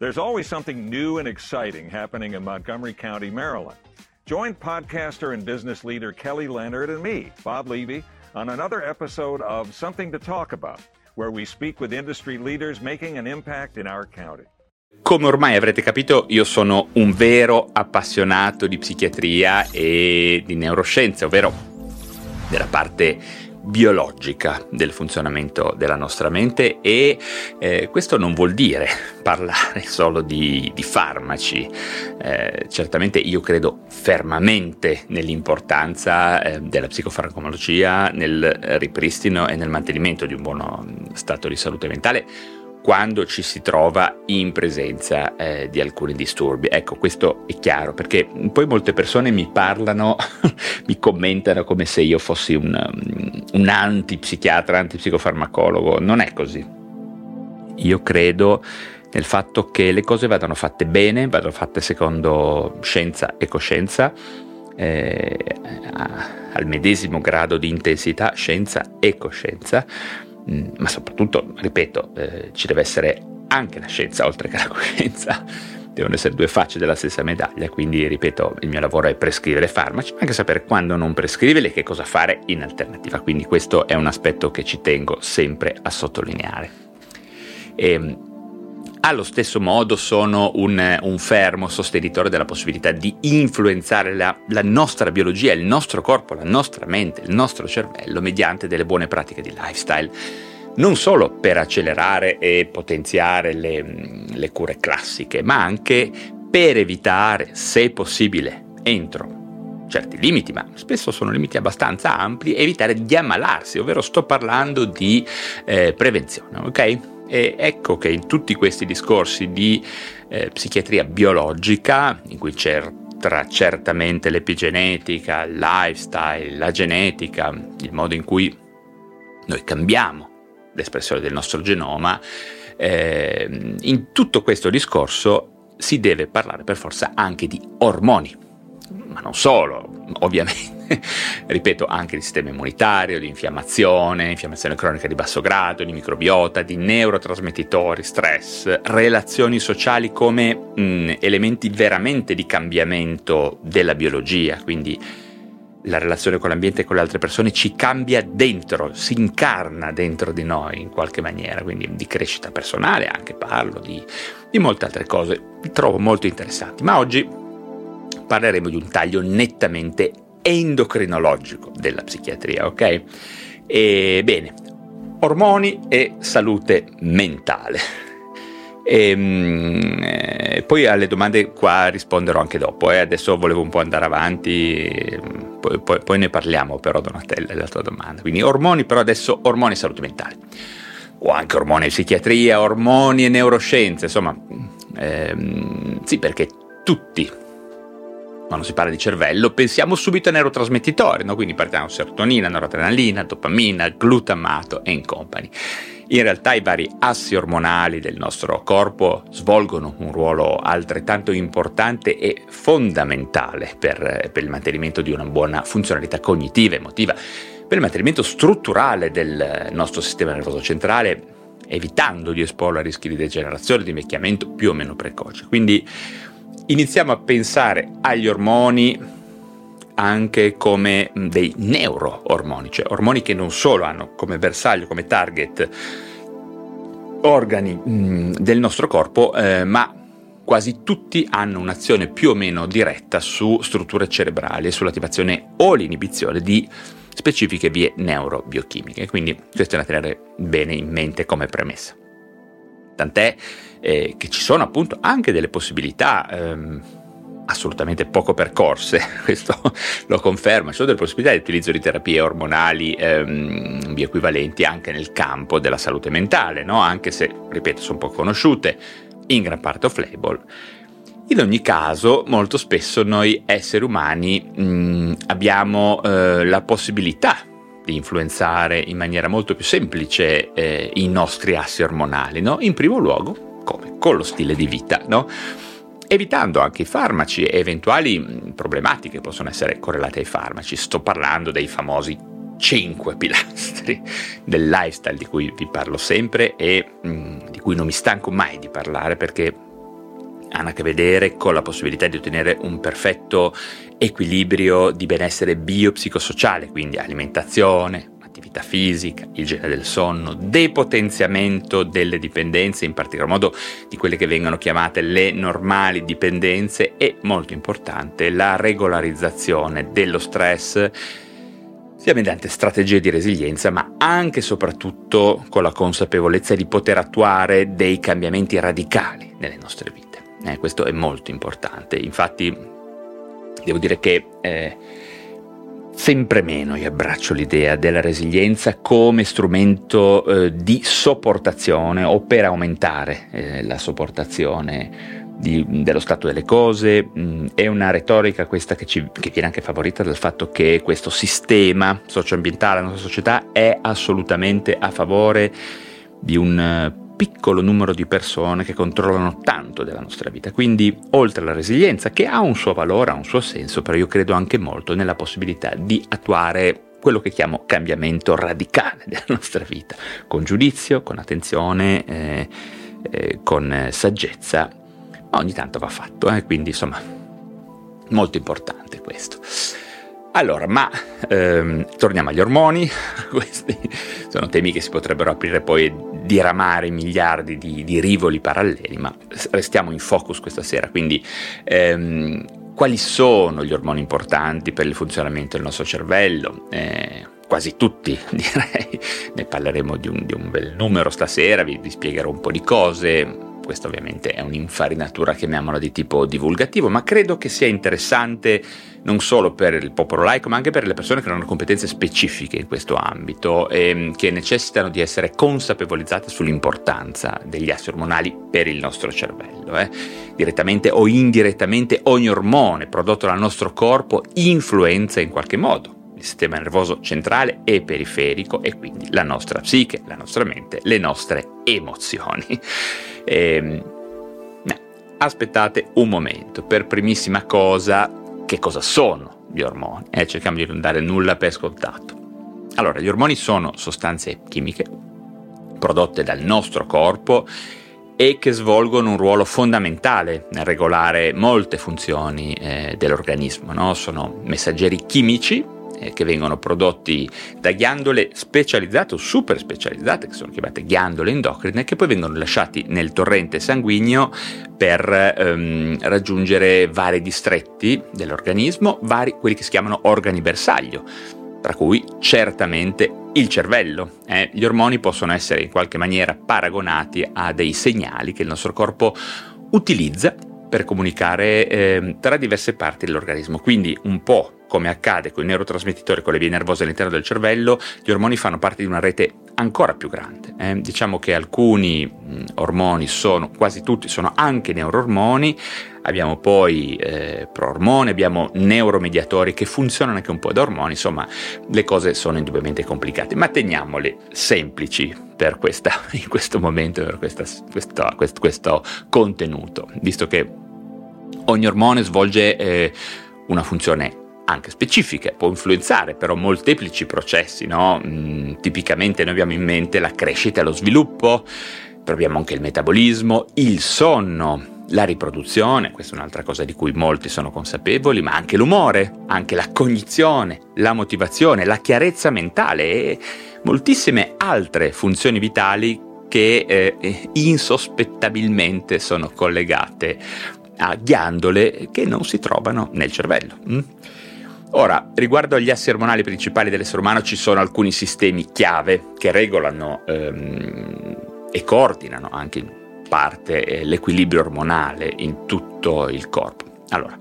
There's always something new and exciting happening in Montgomery County, Maryland. Join podcaster and business leader Kelly Leonard and me, Bob Levy, on another episode of Something to Talk About, where we speak with industry leaders making an impact in our county. Come ormai avrete capito, io sono un vero appassionato di psichiatria e di neuroscienze, ovvero della parte biologica del funzionamento della nostra mente e eh, questo non vuol dire parlare solo di, di farmaci. Eh, certamente io credo fermamente nell'importanza eh, della psicofarmacologia nel ripristino e nel mantenimento di un buono stato di salute mentale quando ci si trova in presenza eh, di alcuni disturbi. Ecco, questo è chiaro perché poi molte persone mi parlano, mi commentano come se io fossi un, un antipsichiatra, antipsicofarmacologo. Non è così. Io credo nel fatto che le cose vadano fatte bene, vadano fatte secondo scienza e coscienza. Eh, al medesimo grado di intensità, scienza e coscienza, ma soprattutto, ripeto, eh, ci deve essere anche la scienza oltre che la coscienza. Devono essere due facce della stessa medaglia, quindi ripeto, il mio lavoro è prescrivere farmaci, ma anche sapere quando non prescriverli e che cosa fare in alternativa. Quindi questo è un aspetto che ci tengo sempre a sottolineare. E, ehm, allo stesso modo sono un, un, fermo sostenitore della possibilità di influenzare la, la, nostra biologia, il nostro corpo, la nostra mente, il nostro cervello mediante delle buone pratiche di lifestyle, non solo per accelerare e potenziare le, le cure classiche, ma anche per evitare, se possibile, entro certi limiti, ma spesso sono limiti abbastanza ampli, evitare di ammalarsi, ovvero sto parlando di eh, prevenzione, ok? E ecco che in tutti questi discorsi di eh, psichiatria biologica, in cui c'entra certamente l'epigenetica, il lifestyle, la genetica, il modo in cui noi cambiamo l'espressione del nostro genoma, eh, in tutto questo discorso si deve parlare per forza anche di ormoni, ma non solo, ovviamente. Ripeto, anche di sistema immunitario, di infiammazione, infiammazione cronica di basso grado, di microbiota, di neurotrasmettitori, stress, relazioni sociali come mh, mm, elementi veramente di cambiamento della biologia, quindi la relazione con l'ambiente e con le altre persone ci cambia dentro, si incarna dentro di noi in qualche maniera, quindi di crescita personale anche parlo, di, di molte altre cose, trovo molto interessanti, ma oggi parleremo di un taglio nettamente endocrinologico della psichiatria, ok? E, bene, ormoni e salute mentale. E, ehm, eh, poi alle domande qua risponderò anche dopo, eh. adesso volevo un po' andare avanti, poi, poi, poi, ne parliamo però Donatella della tua domanda. Quindi ormoni, però adesso ormoni e salute mentale, o anche ormoni e psichiatria, ormoni e neuroscienze, insomma, ehm, sì perché tutti quando si parla di cervello, pensiamo subito ai neurotrasmettitori, no? quindi partiamo serotonina, noradrenalina, dopamina, glutamato e in company. In realtà i vari assi ormonali del nostro corpo svolgono un ruolo altrettanto importante e fondamentale per, per il mantenimento di una buona funzionalità cognitiva e emotiva, per il mantenimento strutturale del nostro sistema nervoso centrale, evitando di esporlo a rischi di degenerazione, di invecchiamento più o meno precoce. Quindi iniziamo a pensare agli ormoni anche come dei neuroormoni, cioè ormoni che non solo hanno come bersaglio, come target organi mh, del nostro corpo, eh, ma quasi tutti hanno un'azione più o meno diretta su strutture cerebrali e sull'attivazione o l'inibizione di specifiche vie neurobiochimiche. Quindi questo è da tenere bene in mente come premessa. Tant'è eh, che ci sono appunto anche delle possibilità ehm, assolutamente poco percorse, questo lo conferma, ci sono delle possibilità di utilizzo di terapie ormonali ehm, bioequivalenti anche nel campo della salute mentale, no? anche se, ripeto, sono poco conosciute, in gran parte off-label. In ogni caso, molto spesso noi esseri umani mh, abbiamo eh, la possibilità di influenzare in maniera molto più semplice eh, i nostri assi ormonali, no? In primo luogo come? Con lo stile di vita, no? evitando anche i farmaci e eventuali mm, problematiche che possono essere correlate ai farmaci. Sto parlando dei famosi 5 pilastri del lifestyle di cui vi parlo sempre e mh, mm, di cui non mi stanco mai di parlare perché hanno a che vedere con la possibilità di ottenere un perfetto equilibrio di benessere biopsicosociale, quindi alimentazione, attività fisica, igiene del sonno, depotenziamento delle dipendenze, in particolar modo di quelle che vengono chiamate le normali dipendenze e, molto importante, la regolarizzazione dello stress sia mediante strategie di resilienza, ma anche e soprattutto con la consapevolezza di poter attuare dei cambiamenti radicali nelle nostre vite. Eh, questo è molto importante. Infatti, devo dire che eh, sempre meno io abbraccio l'idea della resilienza come strumento eh, di sopportazione o per aumentare eh, la sopportazione di, dello stato delle cose, mh, è una retorica questa che, ci, che, viene anche favorita dal fatto che questo sistema socioambientale, la nostra società, è assolutamente a favore di un uh, piccolo numero di persone che controllano tanto della nostra vita. Quindi, oltre alla resilienza, che ha un suo valore, ha un suo senso, però io credo anche molto nella possibilità di attuare quello che chiamo cambiamento radicale della nostra vita, con giudizio, con attenzione, eh, eh, con saggezza ma ogni tanto va fatto, eh? quindi insomma molto importante questo. Allora, ma ehm, torniamo agli ormoni, questi sono temi che si potrebbero aprire poi diramare miliardi di, di, rivoli paralleli, ma restiamo in focus questa sera, quindi ehm, quali sono gli ormoni importanti per il funzionamento del nostro cervello? Eh, quasi tutti direi, ne parleremo di un, di un bel numero stasera, vi, vi spiegherò un po' di cose, questa ovviamente è un'infarinatura, chiamiamola di tipo divulgativo, ma credo che sia interessante non solo per il popolo laico, ma anche per le persone che hanno competenze specifiche in questo ambito e ehm, che necessitano di essere consapevolizzate sull'importanza degli assi ormonali per il nostro cervello. Eh. Direttamente o indirettamente ogni ormone prodotto dal nostro corpo influenza in qualche modo il sistema nervoso centrale e periferico e quindi la nostra psiche, la nostra mente, le nostre emozioni. Eh, aspettate un momento, per primissima cosa, che cosa sono gli ormoni? Eh, cerchiamo di non dare nulla per scontato. Allora, gli ormoni sono sostanze chimiche prodotte dal nostro corpo e che svolgono un ruolo fondamentale nel regolare molte funzioni eh, dell'organismo. No? Sono messaggeri chimici eh, che vengono prodotti da ghiandole specializzate o super specializzate, che sono chiamate ghiandole endocrine, che poi vengono lasciati nel torrente sanguigno per ehm, raggiungere vari distretti dell'organismo, vari, quelli che si chiamano organi bersaglio, tra cui certamente il cervello. Eh. Gli ormoni possono essere in qualche maniera paragonati a dei segnali che il nostro corpo utilizza per comunicare eh, tra diverse parti dell'organismo. Quindi un po' come accade con i neurotrasmettitori, con le vie nervose all'interno del cervello, gli ormoni fanno parte di una rete ancora più grande. Eh? Diciamo che alcuni mh, ormoni sono, quasi tutti, sono anche neuroormoni, abbiamo poi eh, proormoni, abbiamo neuromediatori che funzionano anche un po' da ormoni, insomma le cose sono indubbiamente complicate, ma teniamole semplici per questa, in questo momento, per questa, questo, questo, questo, contenuto, visto che ogni ormone svolge eh, una funzione anche specifiche, può influenzare però molteplici processi, no? mm, tipicamente noi abbiamo in mente la crescita e lo sviluppo, però abbiamo anche il metabolismo, il sonno, la riproduzione, questa è un'altra cosa di cui molti sono consapevoli, ma anche l'umore, anche la cognizione, la motivazione, la chiarezza mentale e moltissime altre funzioni vitali che eh, insospettabilmente sono collegate a ghiandole che non si trovano nel cervello. Mm? Ora, riguardo agli assi ormonali principali dell'essere umano ci sono alcuni sistemi chiave che regolano ehm, e coordinano anche parte eh, l'equilibrio ormonale in tutto il corpo. Allora,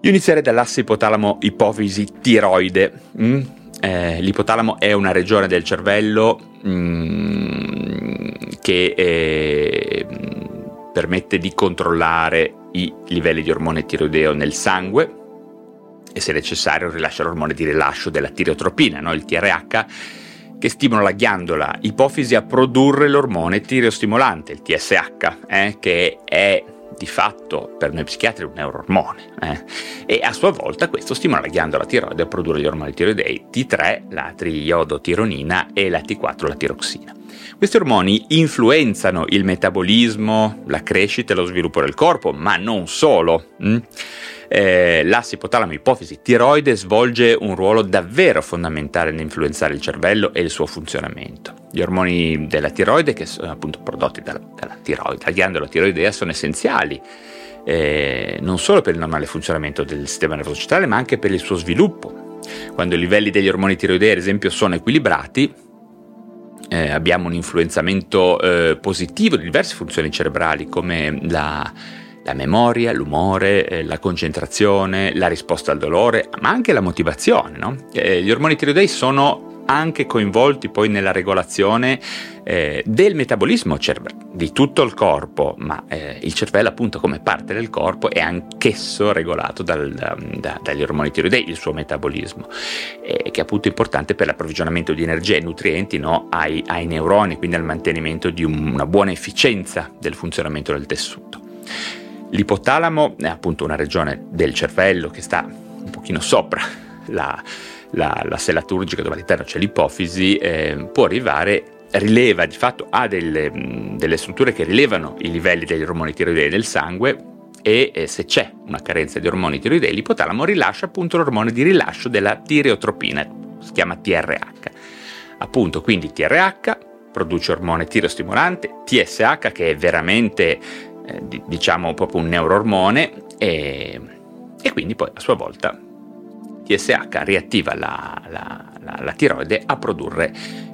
io inizierei dall'asse ipotalamo-ipofisi-tiroide. Mm? Eh, l'ipotalamo è una regione del cervello mm, che eh, permette di controllare i livelli di ormone tiroideo nel sangue e se necessario rilascia l'ormone di rilascio della tireotropina, no? il TRH, che stimola la ghiandola ipofisi a produrre l'ormone tireostimolante, il TSH, eh? che è di fatto per noi psichiatri un neuroormone eh? e a sua volta questo stimola la ghiandola tiroide a produrre gli ormoni tiroidei T3, la triiodotironina e la T4, la tiroxina. Questi ormoni influenzano il metabolismo, la crescita e lo sviluppo del corpo, ma non solo. Mm? Eh, l'asse ipotalamo ipofisi tiroide svolge un ruolo davvero fondamentale nell'influenzare il cervello e il suo funzionamento. Gli ormoni della tiroide, che sono appunto prodotti dalla, dalla tiroide, dalla ghiandola tiroidea, sono essenziali eh, non solo per il normale funzionamento del sistema nervoso centrale, ma anche per il suo sviluppo. Quando i livelli degli ormoni tiroidei, ad esempio, sono equilibrati, eh, abbiamo un influenzamento eh, positivo di diverse funzioni cerebrali come la, la memoria, l'umore, eh, la concentrazione, la risposta al dolore, ma anche la motivazione. No? Eh, gli ormoni tiroidei sono anche coinvolti poi nella regolazione eh, del metabolismo cerebrale di tutto il corpo, ma eh, il cervello appunto come parte del corpo è anch'esso regolato dal, da, dagli ormoni tiroidei, il suo metabolismo, eh, che è appunto importante per l'approvvigionamento di energia e nutrienti no, ai, ai, neuroni, quindi al mantenimento di un, una buona efficienza del funzionamento del tessuto. L'ipotalamo è appunto una regione del cervello che sta un pochino sopra la, la, la sella turgica dove all'interno c'è l'ipofisi, eh, può arrivare rileva di fatto ha delle, delle, strutture che rilevano i livelli degli ormoni tiroidei nel sangue e eh, se c'è una carenza di ormoni tiroidei l'ipotalamo rilascia appunto l'ormone di rilascio della tireotropina, si chiama TRH. Appunto quindi TRH produce ormone tirostimolante, TSH che è veramente eh, diciamo proprio un neuroormone e, e quindi poi a sua volta TSH riattiva la, la, la, la tiroide a produrre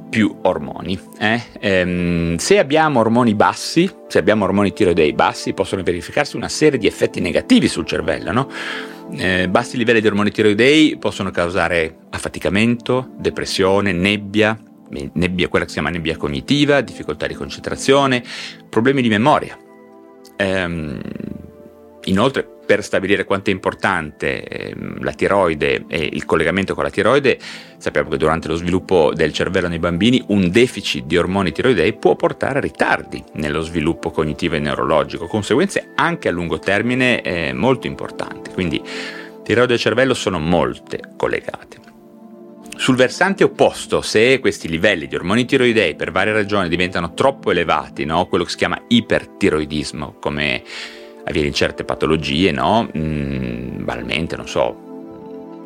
più ormoni. Eh? Ehm, se abbiamo ormoni bassi, se abbiamo ormoni tiroidei bassi, possono verificarsi una serie di effetti negativi sul cervello. No? Eh, bassi livelli di ormoni tiroidei possono causare affaticamento, depressione, nebbia, nebbia, quella che si chiama nebbia cognitiva, difficoltà di concentrazione, problemi di memoria. Ehm, inoltre, per stabilire quanto è importante eh, la tiroide e il collegamento con la tiroide, sappiamo che durante lo sviluppo del cervello nei bambini un deficit di ormoni tiroidei può portare a ritardi nello sviluppo cognitivo e neurologico, conseguenze anche a lungo termine eh, molto importanti. Quindi tiroide e cervello sono molte collegate. Sul versante opposto, se questi livelli di ormoni tiroidei per varie ragioni diventano troppo elevati, no? quello che si chiama ipertiroidismo, come avviene in certe patologie, no? Mm, banalmente, non so,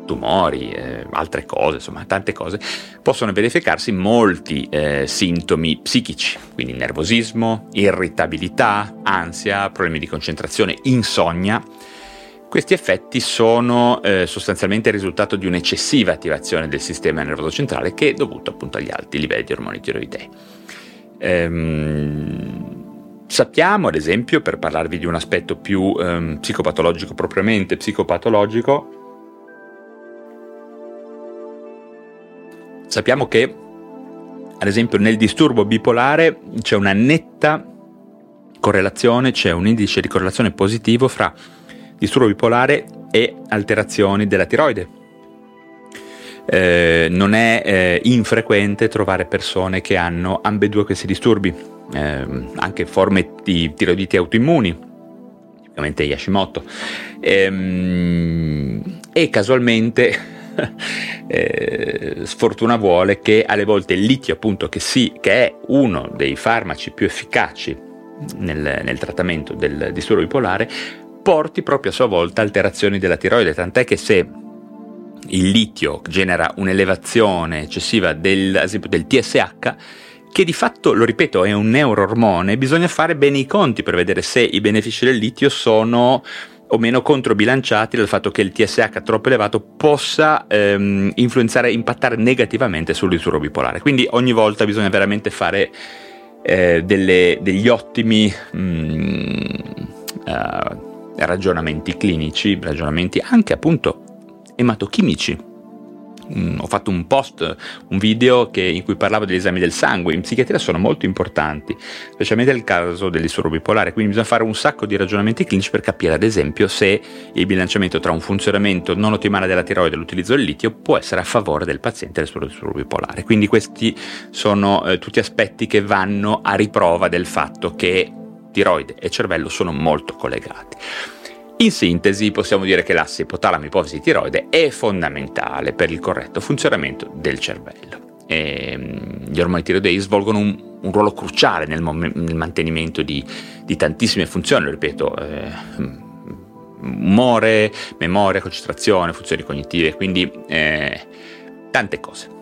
tumori, eh, altre cose, insomma, tante cose, possono verificarsi molti eh, sintomi psichici, quindi nervosismo, irritabilità, ansia, problemi di concentrazione, insonnia. Questi effetti sono eh, sostanzialmente il risultato di un'eccessiva attivazione del sistema nervoso centrale che è dovuto appunto agli alti livelli di ormoni tiroidei. Ehm, Sappiamo, ad esempio, per parlarvi di un aspetto più ehm, psicopatologico, propriamente psicopatologico, sappiamo che, ad esempio, nel disturbo bipolare c'è una netta correlazione, c'è un indice di correlazione positivo fra disturbo bipolare e alterazioni della tiroide. Eh, non è eh, infrequente trovare persone che hanno ambedue questi disturbi eh, anche forme di tiroiditi autoimmuni, ovviamente Hashimoto, ehm, e casualmente eh, sfortuna vuole che alle volte il litio, appunto, che sì, che è uno dei farmaci più efficaci nel, nel trattamento del disturbo bipolare, porti proprio a sua volta alterazioni della tiroide, tant'è che se il litio genera un'elevazione eccessiva del, del TSH, che di fatto, lo ripeto, è un neuroormone, bisogna fare bene i conti per vedere se i benefici del litio sono o meno controbilanciati dal fatto che il TSH troppo elevato possa ehm, influenzare, impattare negativamente sul bipolare. Quindi ogni volta bisogna veramente fare eh, delle, degli ottimi mm, uh, ragionamenti clinici, ragionamenti anche appunto ematochimici un, ho fatto un post, un video che, in cui parlavo degli esami del sangue, in psichiatria sono molto importanti, specialmente nel caso del disturbo bipolare, quindi bisogna fare un sacco di ragionamenti clinici per capire ad esempio se il bilanciamento tra un funzionamento non ottimale della tiroide e l'utilizzo del litio può essere a favore del paziente del suo disturbo bipolare. Quindi questi sono eh, tutti aspetti che vanno a riprova del fatto che tiroide e cervello sono molto collegati. In sintesi possiamo dire che l'asse ipotalamo-ipofisi tiroide è fondamentale per il corretto funzionamento del cervello. E, mm, gli ormoni tiroidei svolgono un, un ruolo cruciale nel, mom- nel mantenimento di, di, tantissime funzioni, lo ripeto, eh, umore, memoria, concentrazione, funzioni cognitive, quindi eh, tante cose.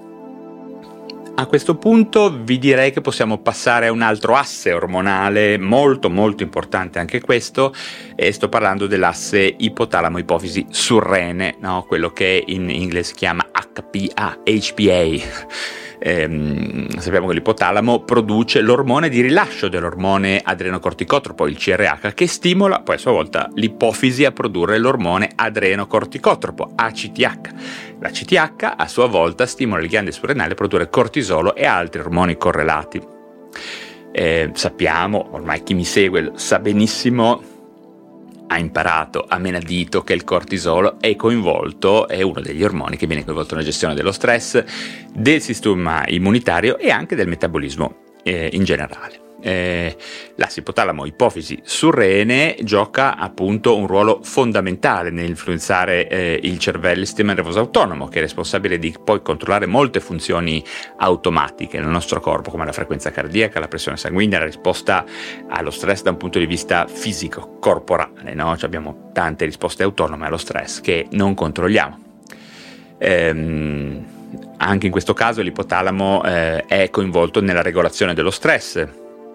A questo punto vi direi che possiamo passare a un altro asse ormonale molto molto importante anche questo e sto parlando dell'asse ipotalamo-ipofisi surrene, no? quello che in inglese si chiama HPA, HPA ehm, sappiamo che l'ipotalamo produce l'ormone di rilascio dell'ormone adrenocorticotropo, il CRH, che stimola poi a sua volta l'ipofisi a produrre l'ormone adrenocorticotropo, ACTH. La CTH a sua volta stimola le ghiande surrenali a produrre cortisolo e altri ormoni correlati. Eh, sappiamo, ormai chi mi segue sa benissimo ha imparato a menadito che il cortisolo è coinvolto, è uno degli ormoni che viene coinvolto nella gestione dello stress, del sistema immunitario e anche del metabolismo eh, in generale eh, l'asse ipotalamo-ipofisi surrene gioca appunto un ruolo fondamentale nell'influenzare eh, il cervello, il sistema nervoso autonomo, che è responsabile di poi controllare molte funzioni automatiche nel nostro corpo, come la frequenza cardiaca, la pressione sanguigna, la risposta allo stress da un punto di vista fisico, corporale. No? Cioè abbiamo tante risposte autonome allo stress che non controlliamo. Ehm, anche in questo caso l'ipotalamo eh, è coinvolto nella regolazione dello stress,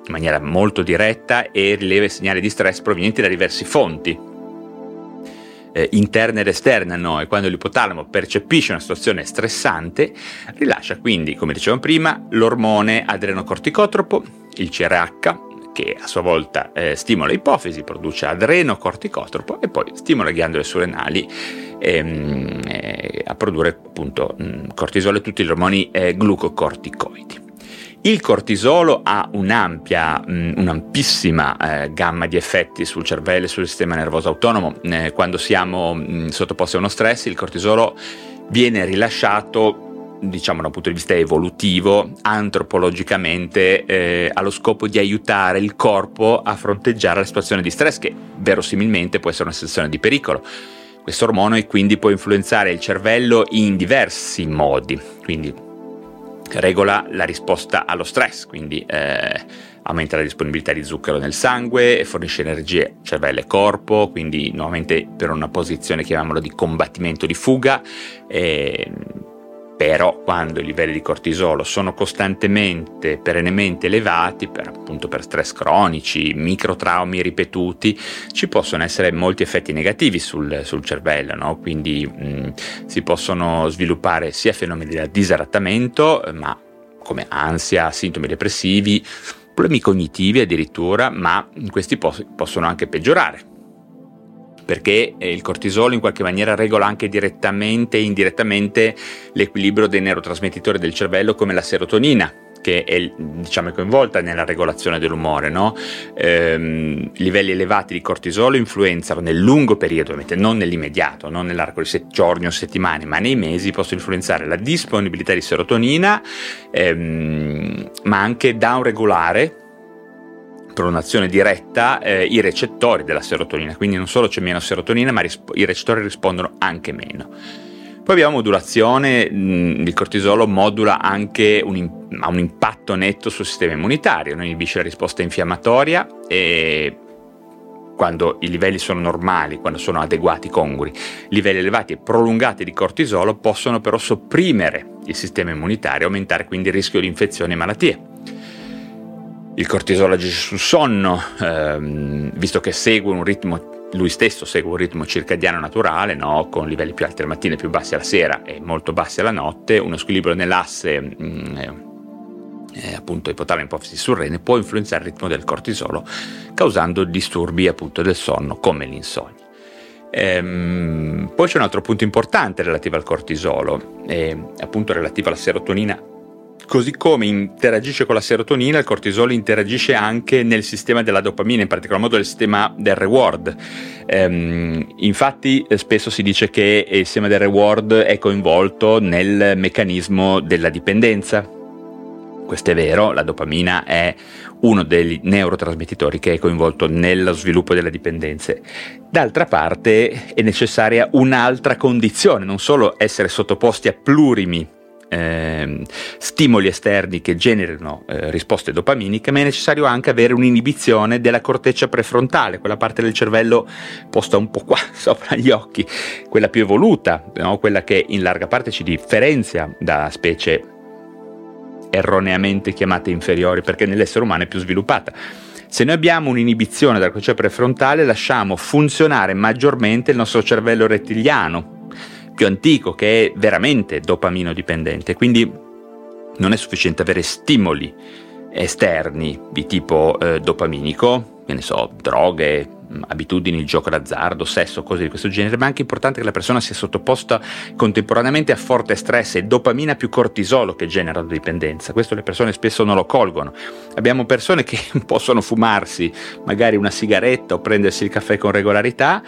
in maniera molto diretta e rileva i segnali di stress provenienti da diverse fonti, eh, interna ed esterna a noi. Quando l'ipotalamo percepisce una situazione stressante, rilascia quindi, come dicevamo prima, l'ormone adrenocorticotropo, il CRH, che a sua volta eh, stimola l'ipofisi, produce adrenocorticotropo e poi stimola le ghiandole surrenali ehm, eh, a produrre appunto mh, mm, cortisolo e tutti gli ormoni eh, glucocorticoidi. Il cortisolo ha un'ampia, mm, un'ampissima eh, gamma di effetti sul cervello e sul sistema nervoso autonomo. Eh, quando siamo mh, mm, sottoposti a uno stress, il cortisolo viene rilasciato diciamo da un punto di vista evolutivo, antropologicamente, eh, allo scopo di aiutare il corpo a fronteggiare la situazione di stress, che verosimilmente può essere una situazione di pericolo. Questo ormone quindi può influenzare il cervello in diversi modi, quindi regola la risposta allo stress, quindi eh, aumenta la disponibilità di zucchero nel sangue, fornisce energie cervello e corpo, quindi nuovamente per una posizione chiamiamola di combattimento di fuga. Eh, però quando i livelli di cortisolo sono costantemente, perennemente elevati, per, appunto per stress cronici, microtraumi ripetuti, ci possono essere molti effetti negativi sul, sul cervello, no? quindi mh, si possono sviluppare sia fenomeni di disadattamento, ma come ansia, sintomi depressivi, problemi cognitivi addirittura, ma questi pos- possono anche peggiorare perché eh, il cortisolo in qualche maniera regola anche direttamente e indirettamente l'equilibrio dei neurotrasmettitori del cervello come la serotonina che è diciamo, coinvolta nella regolazione dell'umore. No? Ehm, livelli elevati di cortisolo influenzano nel lungo periodo, ovviamente non nell'immediato, non nell'arco di set- giorni o settimane, ma nei mesi possono influenzare la disponibilità di serotonina, ehm, ma anche da un regolare per un'azione diretta eh, i recettori della serotonina, quindi non solo c'è meno serotonina, ma risp- i recettori rispondono anche meno. Poi abbiamo modulazione, mh, il cortisolo modula anche un, ha un impatto netto sul sistema immunitario, non inibisce la risposta infiammatoria e quando i livelli sono normali, quando sono adeguati, congrui, livelli elevati e prolungati di cortisolo possono però sopprimere il sistema immunitario, aumentare quindi il rischio di infezioni e malattie. Il cortisolo agisce sul sonno, ehm, visto che segue un ritmo, lui stesso segue un ritmo circadiano naturale, no? con livelli più alti la mattina e più bassi alla sera e molto bassi alla notte, uno squilibrio nell'asse mh, mm, eh, appunto ipotalamo ipofisi surrene può influenzare il ritmo del cortisolo causando disturbi appunto del sonno come l'insonnia. Ehm, poi c'è un altro punto importante relativo al cortisolo, eh, appunto relativo alla serotonina Così come interagisce con la serotonina, il cortisolo interagisce anche nel sistema della dopamina, in particolar modo nel sistema del reward. Ehm, infatti spesso si dice che il sistema del reward è coinvolto nel meccanismo della dipendenza. Questo è vero, la dopamina è uno dei neurotrasmettitori che è coinvolto nello sviluppo delle dipendenze. D'altra parte è necessaria un'altra condizione, non solo essere sottoposti a plurimi eh, stimoli esterni che generino eh, risposte dopaminiche, ma è necessario anche avere un'inibizione della corteccia prefrontale, quella parte del cervello posta un po' qua sopra gli occhi, quella più evoluta, no? quella che in larga parte ci differenzia da specie erroneamente chiamate inferiori, perché nell'essere umano è più sviluppata. Se noi abbiamo un'inibizione della corteccia prefrontale, lasciamo funzionare maggiormente il nostro cervello rettiliano, più antico, che è veramente dopamino dipendente. Quindi non è sufficiente avere stimoli esterni di tipo eh, dopaminico, che ne so, droghe, abitudini, gioco d'azzardo, sesso, cose di questo genere, ma è anche importante che la persona sia sottoposta contemporaneamente a forte stress e dopamina più cortisolo che genera la dipendenza. Questo le persone spesso non lo colgono. Abbiamo persone che possono fumarsi magari una sigaretta o prendersi il caffè con regolarità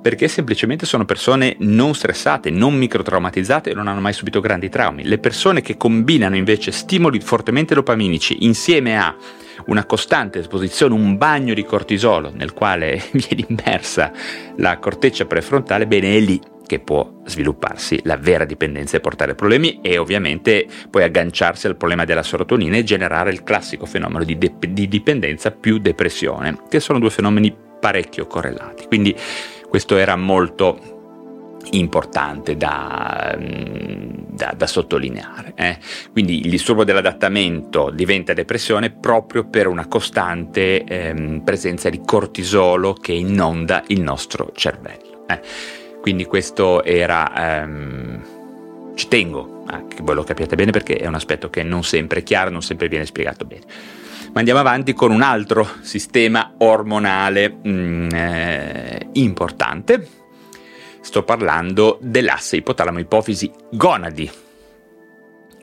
perché semplicemente sono persone non stressate, non microtraumatizzate e non hanno mai subito grandi traumi. Le persone che combinano invece stimoli fortemente dopaminici insieme a una costante esposizione, un bagno di cortisolo nel quale viene immersa la corteccia prefrontale, bene è lì che può svilupparsi la vera dipendenza e portare problemi e ovviamente poi agganciarsi al problema della serotonina e generare il classico fenomeno di, de- di dipendenza più depressione, che sono due fenomeni parecchio correlati. Quindi questo era molto importante da, mm, da, da sottolineare. Eh? Quindi il disturbo dell'adattamento diventa depressione proprio per una costante ehm, presenza di cortisolo che inonda il nostro cervello. Eh? Quindi questo era... Ehm, ci tengo a che voi lo capiate bene perché è un aspetto che non sempre è chiaro, non sempre viene spiegato bene. Ma andiamo avanti con un altro sistema ormonale mm, eh, importante, Sto parlando dell'asse ipotalamo-ipofisi gonadi,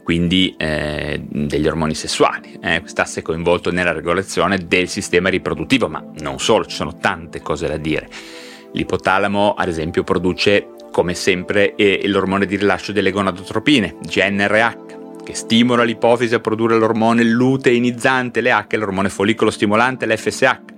quindi eh, degli ormoni sessuali. Eh, quest'asse è coinvolto nella regolazione del sistema riproduttivo, ma non solo, ci sono tante cose da dire. L'ipotalamo, ad esempio, produce, come sempre, eh, l'ormone di rilascio delle gonadotropine, GNRH, che stimola l'ipofisi a produrre l'ormone luteinizzante, l'H, l'ormone follicolo stimolante, l'FSH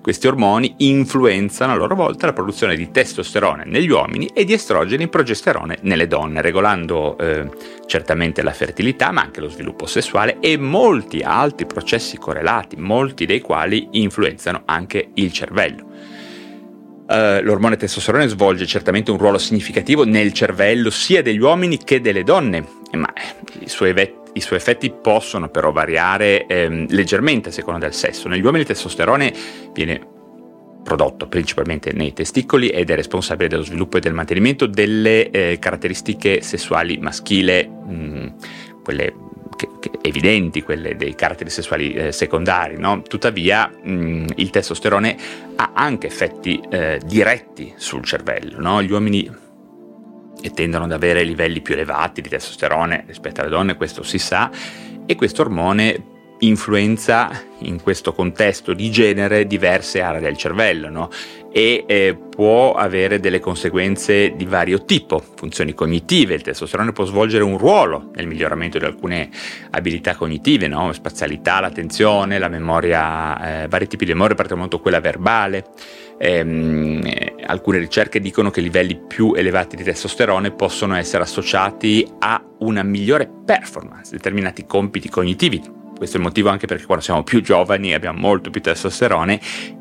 questi ormoni influenzano a loro volta la produzione di testosterone negli uomini e di estrogeni e progesterone nelle donne, regolando eh, certamente la fertilità, ma anche lo sviluppo sessuale e molti altri processi correlati, molti dei quali influenzano anche il cervello. Uh, l'ormone testosterone svolge certamente un ruolo significativo nel cervello sia degli uomini che delle donne, ma i suoi, ve- i suoi effetti possono però variare ehm, leggermente a seconda del sesso. Negli uomini il testosterone viene prodotto principalmente nei testicoli ed è responsabile dello sviluppo e del mantenimento delle eh, caratteristiche sessuali maschile, mh, mm, quelle che, che evidenti, quelle dei caratteri sessuali eh, secondari. No? Tuttavia mh, mm, il testosterone ha anche effetti eh, diretti sul cervello. No? Gli uomini e tendono ad avere livelli più elevati di testosterone rispetto alle donne, questo si sa, e questo ormone influenza in questo contesto di genere diverse aree del cervello no? e eh, può avere delle conseguenze di vario tipo, funzioni cognitive, il testosterone può svolgere un ruolo nel miglioramento di alcune abilità cognitive, no? spazialità, l'attenzione, la memoria, eh, vari tipi di memoria, particolarmente quella verbale, Ehm, alcune ricerche dicono che livelli più elevati di testosterone possono essere associati a una migliore performance, determinati compiti cognitivi. Questo è il motivo anche perché quando siamo più giovani e abbiamo molto più testosterone,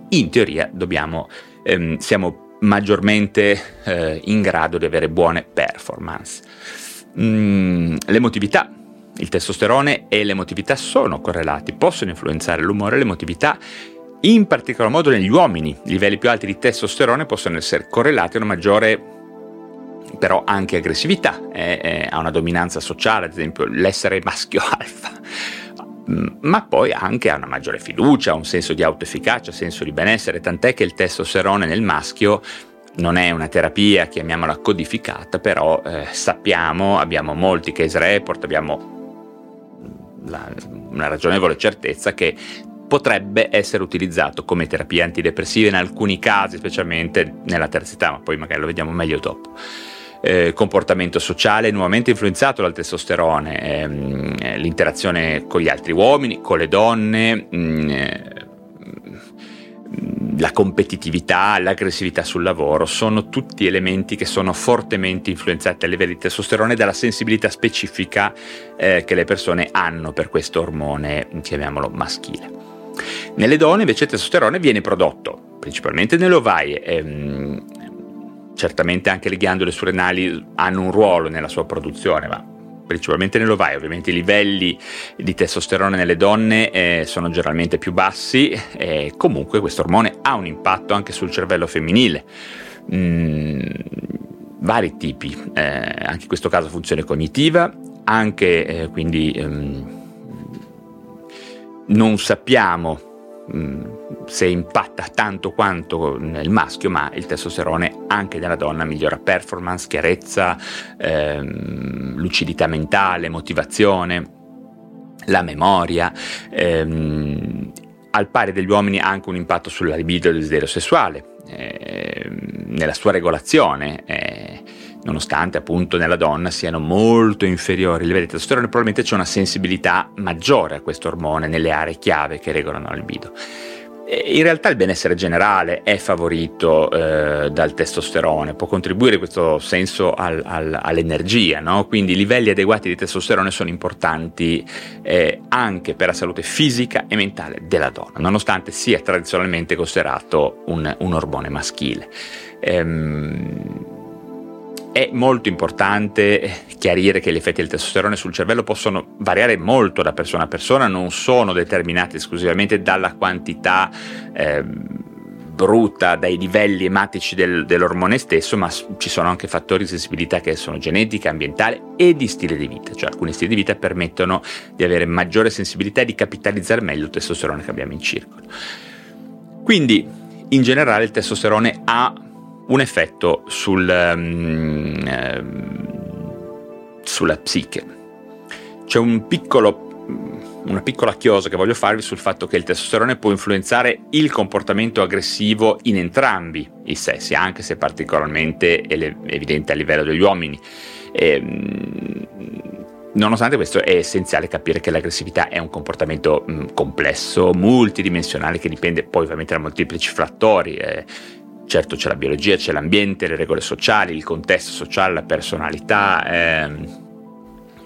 in teoria dobbiamo, ehm, siamo maggiormente eh, in grado di avere buone performance. Mm, l'emotività il testosterone e l'emotività sono correlati, possono influenzare l'umore e l'emotività in particolar modo negli uomini, i livelli più alti di testosterone possono essere correlati a una maggiore però anche aggressività, eh, eh, a una dominanza sociale, ad esempio l'essere maschio alfa, mm, ma poi anche a una maggiore fiducia, un senso di autoefficacia, senso di benessere, tant'è che il testosterone nel maschio non è una terapia, chiamiamola codificata, però eh, sappiamo, abbiamo molti case report, abbiamo la, una ragionevole certezza che potrebbe essere utilizzato come terapia antidepressiva in alcuni casi, specialmente nella terza età, ma poi magari lo vediamo meglio dopo. Eh, comportamento sociale nuovamente influenzato dal testosterone, ehm, l'interazione con gli altri uomini, con le donne, mh, mm, la competitività, l'aggressività sul lavoro sono tutti elementi che sono fortemente influenzati a livello di testosterone dalla sensibilità specifica eh, che le persone hanno per questo ormone, chiamiamolo maschile. Nelle donne invece il testosterone viene prodotto principalmente nelle ovaie, ehm, certamente anche le ghiandole surrenali hanno un ruolo nella sua produzione, ma principalmente nell'ovaio, ovviamente i livelli di testosterone nelle donne eh, sono generalmente più bassi e comunque questo ormone ha un impatto anche sul cervello femminile. Mm, vari tipi, eh, anche in questo caso funzione cognitiva, anche eh, quindi ehm, non sappiamo Mm, se impatta tanto quanto nel maschio, ma il testosterone anche nella donna migliora performance, chiarezza, ehm, lucidità mentale, motivazione, la memoria. Ehm, al pari degli uomini ha anche un impatto sulla libido e il desiderio sessuale, ehm, nella sua regolazione. Eh, nonostante appunto nella donna siano molto inferiori i livelli di testosterone, probabilmente c'è una sensibilità maggiore a questo ormone nelle aree chiave che regolano la libido. In realtà il benessere generale è favorito eh, dal testosterone, può contribuire in questo senso al, al, all'energia, no? quindi i livelli adeguati di testosterone sono importanti eh, anche per la salute fisica e mentale della donna, nonostante sia tradizionalmente considerato un, un ormone maschile. Ehm, è molto importante chiarire che gli effetti del testosterone sul cervello possono variare molto da persona a persona, non sono determinati esclusivamente dalla quantità eh, brutta, dai livelli ematici del, dell'ormone stesso, ma ci sono anche fattori di sensibilità che sono genetica, ambientale e di stile di vita, cioè alcuni stili di vita permettono di avere maggiore sensibilità e di capitalizzare meglio il testosterone che abbiamo in circolo. Quindi, in generale, il testosterone ha un effetto sul, um, uh, sulla psiche. C'è un piccolo, una piccola chiosa che voglio farvi sul fatto che il testosterone può influenzare il comportamento aggressivo in entrambi i sessi, anche se particolarmente evidente a livello degli uomini. E, ehm, Nonostante questo è essenziale capire che l'aggressività è un comportamento complesso, multidimensionale, che dipende poi ovviamente da molteplici fattori, eh, Certo c'è la biologia, c'è l'ambiente, le regole sociali, il contesto sociale, la personalità, ehm,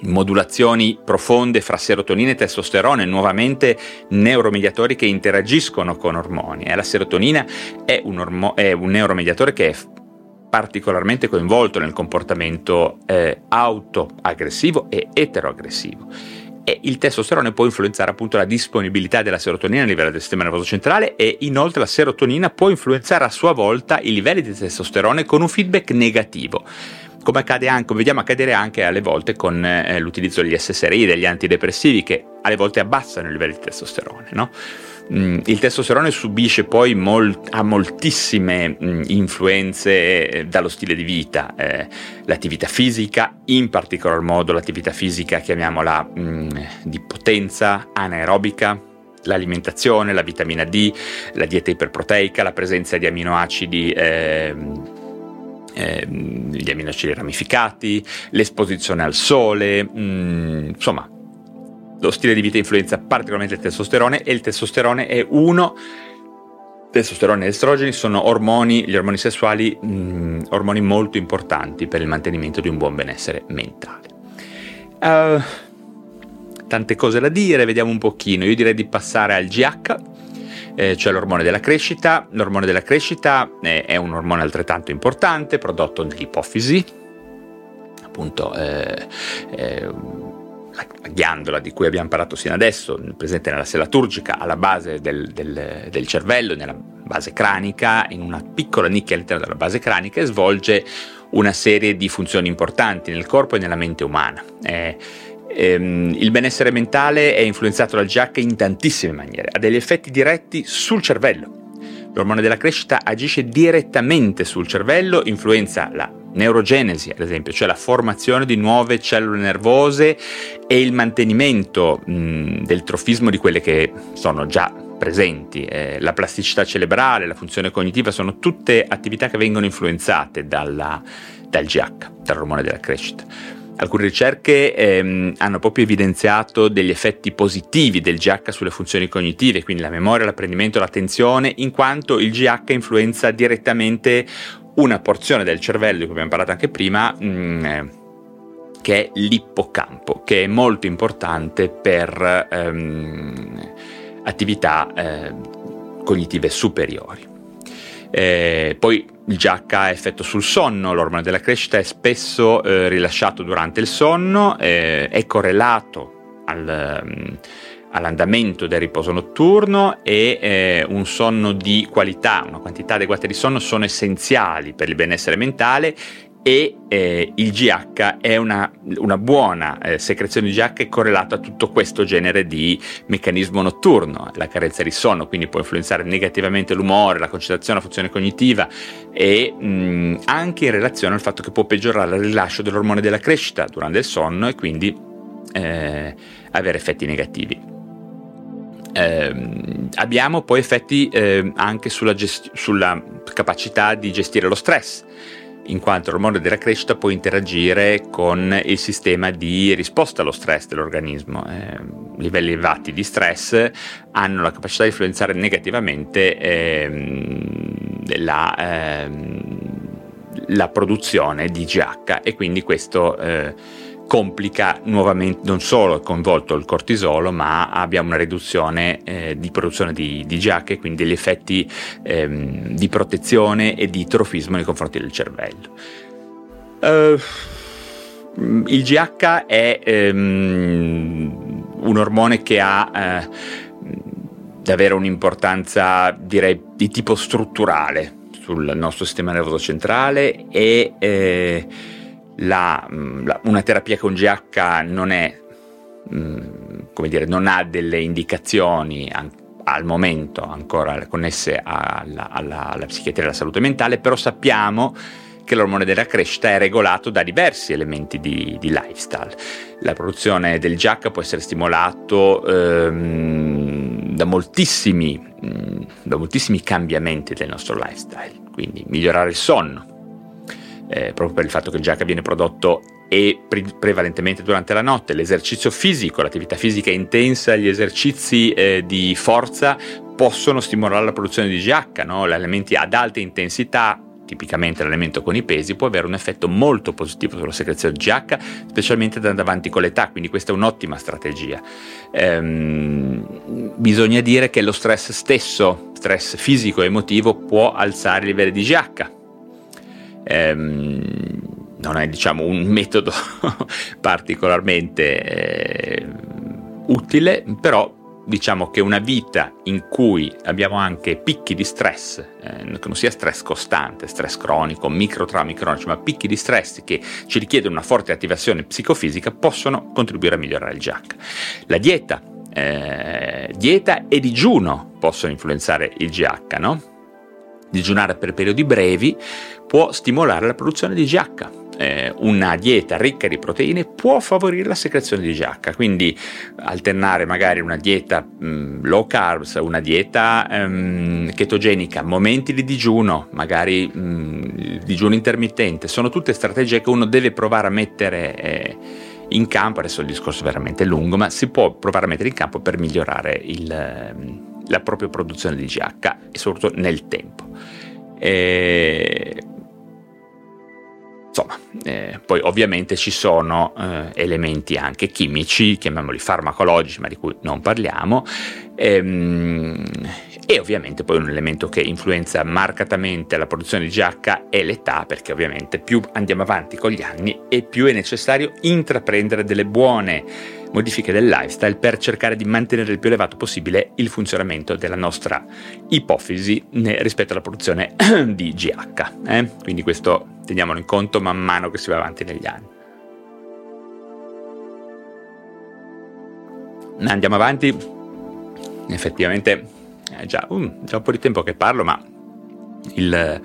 modulazioni profonde fra serotonina e testosterone, nuovamente neuromediatori che interagiscono con ormoni. Eh, la serotonina è un, ormo- è un, neuromediatore che è particolarmente coinvolto nel comportamento eh, autoaggressivo e eteroaggressivo e il testosterone può influenzare appunto la disponibilità della serotonina a livello del sistema nervoso centrale e inoltre la serotonina può influenzare a sua volta i livelli di testosterone con un feedback negativo come accade anche, come vediamo accadere anche alle volte con eh, l'utilizzo degli SSRI, degli antidepressivi che alle volte abbassano i livelli di testosterone, no? Mm, il testosterone subisce poi molt, ha moltissime mm, influenze eh, dallo stile di vita, eh, l'attività fisica, in particolar modo l'attività fisica chiamiamola mm, di potenza anaerobica, l'alimentazione, la vitamina D, la dieta iperproteica, la presenza di aminoacidi eh, gli aminoacidi ramificati, l'esposizione al sole, mh, insomma lo stile di vita influenza particolarmente il testosterone e il testosterone è uno testosterone e estrogeni sono ormoni, gli ormoni sessuali, mm, ormoni molto importanti per il mantenimento di un buon benessere mentale. Uh, tante cose da dire, vediamo un pochino. Io direi di passare al GH, eh, cioè l'ormone della crescita. L'ormone della crescita è, è un ormone altrettanto importante, prodotto nell'ipofisi, appunto eh, eh, ghiandola di cui abbiamo parlato sino adesso, presente nella sella turgica, alla base del, del, del, cervello, nella base cranica, in una piccola nicchia all'interno della base cranica e svolge una serie di funzioni importanti nel corpo e nella mente umana. Eh, ehm, il benessere mentale è influenzato dal GH in tantissime maniere, ha degli effetti diretti sul cervello. L'ormone della crescita agisce direttamente sul cervello, influenza la neurogenesi, ad esempio, cioè la formazione di nuove cellule nervose e il mantenimento mh, del trofismo di quelle che sono già presenti. Eh, la plasticità cerebrale, la funzione cognitiva sono tutte attività che vengono influenzate dalla, dal GH, dall'ormone della crescita. alcune ricerche ehm, hanno proprio evidenziato degli effetti positivi del GH sulle funzioni cognitive, quindi la memoria, l'apprendimento, l'attenzione, in quanto il GH influenza direttamente una porzione del cervello di cui abbiamo parlato anche prima, mh, mm, eh, che è l'ippocampo, che è molto importante per ehm, attività eh, cognitive superiori. Eh, poi il GH ha effetto sul sonno, l'ormone della crescita è spesso eh, rilasciato durante il sonno, eh, è correlato al, um, all'andamento del riposo notturno e eh, un sonno di qualità, una quantità adeguata di sonno sono essenziali per il benessere mentale e eh, il GH è una, una buona eh, secrezione di GH correlata a tutto questo genere di meccanismo notturno, la carenza di sonno, quindi può influenzare negativamente l'umore, la concentrazione, la funzione cognitiva e mh, anche in relazione al fatto che può peggiorare il rilascio dell'ormone della crescita durante il sonno e quindi eh, avere effetti negativi. Eh, abbiamo poi effetti eh, anche sulla, gesti- sulla capacità di gestire lo stress in quanto l'ormone della crescita può interagire con il sistema di risposta allo stress dell'organismo. Eh, livelli elevati di stress hanno la capacità di influenzare negativamente ehm, la, ehm, la, produzione di GH e quindi questo eh, complica nuovamente, non solo è coinvolto il cortisolo, ma abbiamo una riduzione eh, di produzione di, di GH e quindi degli effetti ehm, di protezione e di trofismo nei confronti del cervello. Uh, il GH è ehm, un ormone che ha eh, davvero un'importanza, direi, di tipo strutturale sul nostro sistema nervoso centrale e eh, la, mm, la, una terapia con GH non è, mm, come dire, non ha delle indicazioni an- al momento ancora connesse alla, alla, alla psichiatria e alla salute mentale, però sappiamo che l'ormone della crescita è regolato da diversi elementi di, di lifestyle. La produzione del GH può essere stimolato ehm, da, moltissimi, mm, da moltissimi cambiamenti del nostro lifestyle, quindi migliorare il sonno, eh, proprio per il fatto che il GH viene prodotto e pre- prevalentemente durante la notte. L'esercizio fisico, l'attività fisica intensa, gli esercizi eh, di forza possono stimolare la produzione di GH, no? elementi ad alta intensità tipicamente l'elemento con i pesi, può avere un effetto molto positivo sulla secrezione GH, specialmente andando avanti con l'età, quindi questa è un'ottima strategia. Ehm, bisogna dire che lo stress stesso, stress fisico e emotivo, può alzare i livelli di GH, ehm, non è diciamo un metodo particolarmente eh, utile, però diciamo che una vita in cui abbiamo anche picchi di stress, eh, che non sia stress costante, stress cronico, microtraumi cronici, ma picchi di stress che ci richiedono una forte attivazione psicofisica, possono contribuire a migliorare il GH. La dieta, eh, dieta e digiuno possono influenzare il GH, no? Digiunare per periodi brevi può stimolare la produzione di GH. Eh, una dieta ricca di proteine può favorire la secrezione di GH, quindi alternare magari una dieta mm, low carbs, una dieta um, chetogenica, momenti di digiuno, magari mm, digiuno intermittente, sono tutte strategie che uno deve provare a mettere eh, in campo, adesso il discorso è veramente lungo, ma si può provare a mettere in campo per migliorare il, la propria produzione di GH e soprattutto nel tempo. E Insomma, eh, poi ovviamente ci sono eh, elementi anche chimici, chiamiamoli farmacologici, ma di cui non parliamo, ehm, e ovviamente poi un elemento che influenza marcatamente la produzione di GH è l'età, perché ovviamente più andiamo avanti con gli anni e più è necessario intraprendere delle buone modifiche del lifestyle per cercare di mantenere il più elevato possibile il funzionamento della nostra ipofisi rispetto alla produzione di GH. Eh? Quindi questo teniamolo in conto man mano che si va avanti negli anni. Andiamo avanti, effettivamente è già, uh, già un po' di tempo che parlo, ma il,